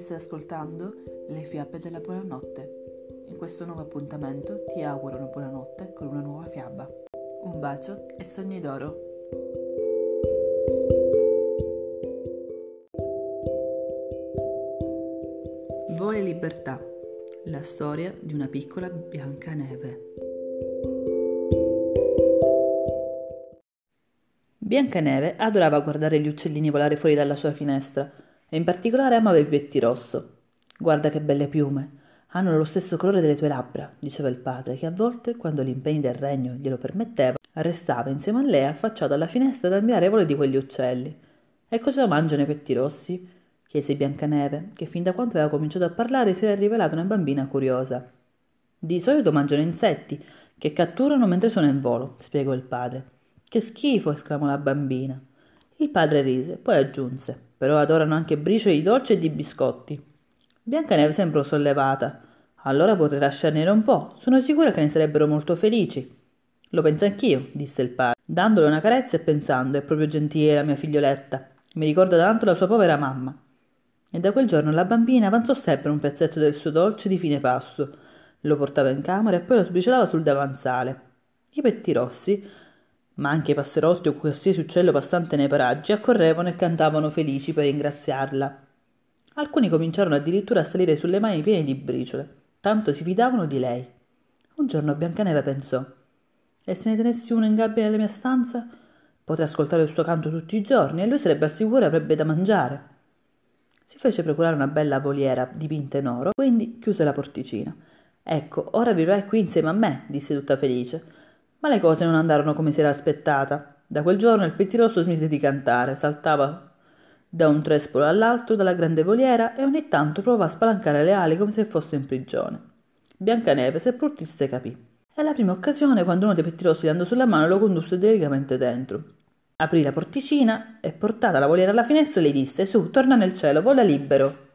stai ascoltando Le fiabe della buonanotte. In questo nuovo appuntamento ti auguro una buonanotte con una nuova fiaba. Un bacio e sogni d'oro. Vole libertà. La storia di una piccola Biancaneve. Biancaneve adorava guardare gli uccellini volare fuori dalla sua finestra e in particolare amava i pettirosso. Guarda che belle piume, hanno lo stesso colore delle tue labbra, diceva il padre, che a volte, quando gli impegni del regno glielo permetteva, restava insieme a lei affacciato alla finestra ad ammirare voli di quegli uccelli. E cosa mangiano i pettirossi? chiese Biancaneve, che fin da quando aveva cominciato a parlare si era rivelata una bambina curiosa. Di solito mangiano insetti, che catturano mentre sono in volo, spiegò il padre. Che schifo! esclamò la bambina. Il padre rise, poi aggiunse: Però adorano anche bricioli di dolce e di biscotti. Biancaneve sembrò sollevata. Allora potrei lasciarne un po', sono sicura che ne sarebbero molto felici. Lo penso anch'io, disse il padre, dandole una carezza e pensando: È proprio gentile la mia figlioletta. Mi ricorda tanto la sua povera mamma. E da quel giorno la bambina avanzò sempre un pezzetto del suo dolce di fine passo, lo portava in camera e poi lo sbriciolava sul davanzale. I pettirossi ma anche i passerotti o qualsiasi uccello passante nei paraggi accorrevano e cantavano felici per ringraziarla. Alcuni cominciarono addirittura a salire sulle mani piene di briciole, tanto si fidavano di lei. Un giorno Biancaneve pensò: E se ne tenessi uno in gabbia nella mia stanza? Potrei ascoltare il suo canto tutti i giorni e lui sarebbe al sicuro avrebbe da mangiare. Si fece procurare una bella voliera dipinta in oro, quindi chiuse la porticina. Ecco, ora vivrai qui insieme a me, disse tutta felice. Ma le cose non andarono come si era aspettata. Da quel giorno il pettirosso smise di cantare, saltava da un trespolo all'altro dalla grande voliera e ogni tanto provava a spalancare le ali come se fosse in prigione. Biancaneve, seppur triste, capì. E alla prima occasione, quando uno dei pettirossi gli andò sulla mano, lo condusse delicatamente dentro. Aprì la porticina e, portata la voliera alla finestra, le disse: Su, torna nel cielo, vola libero.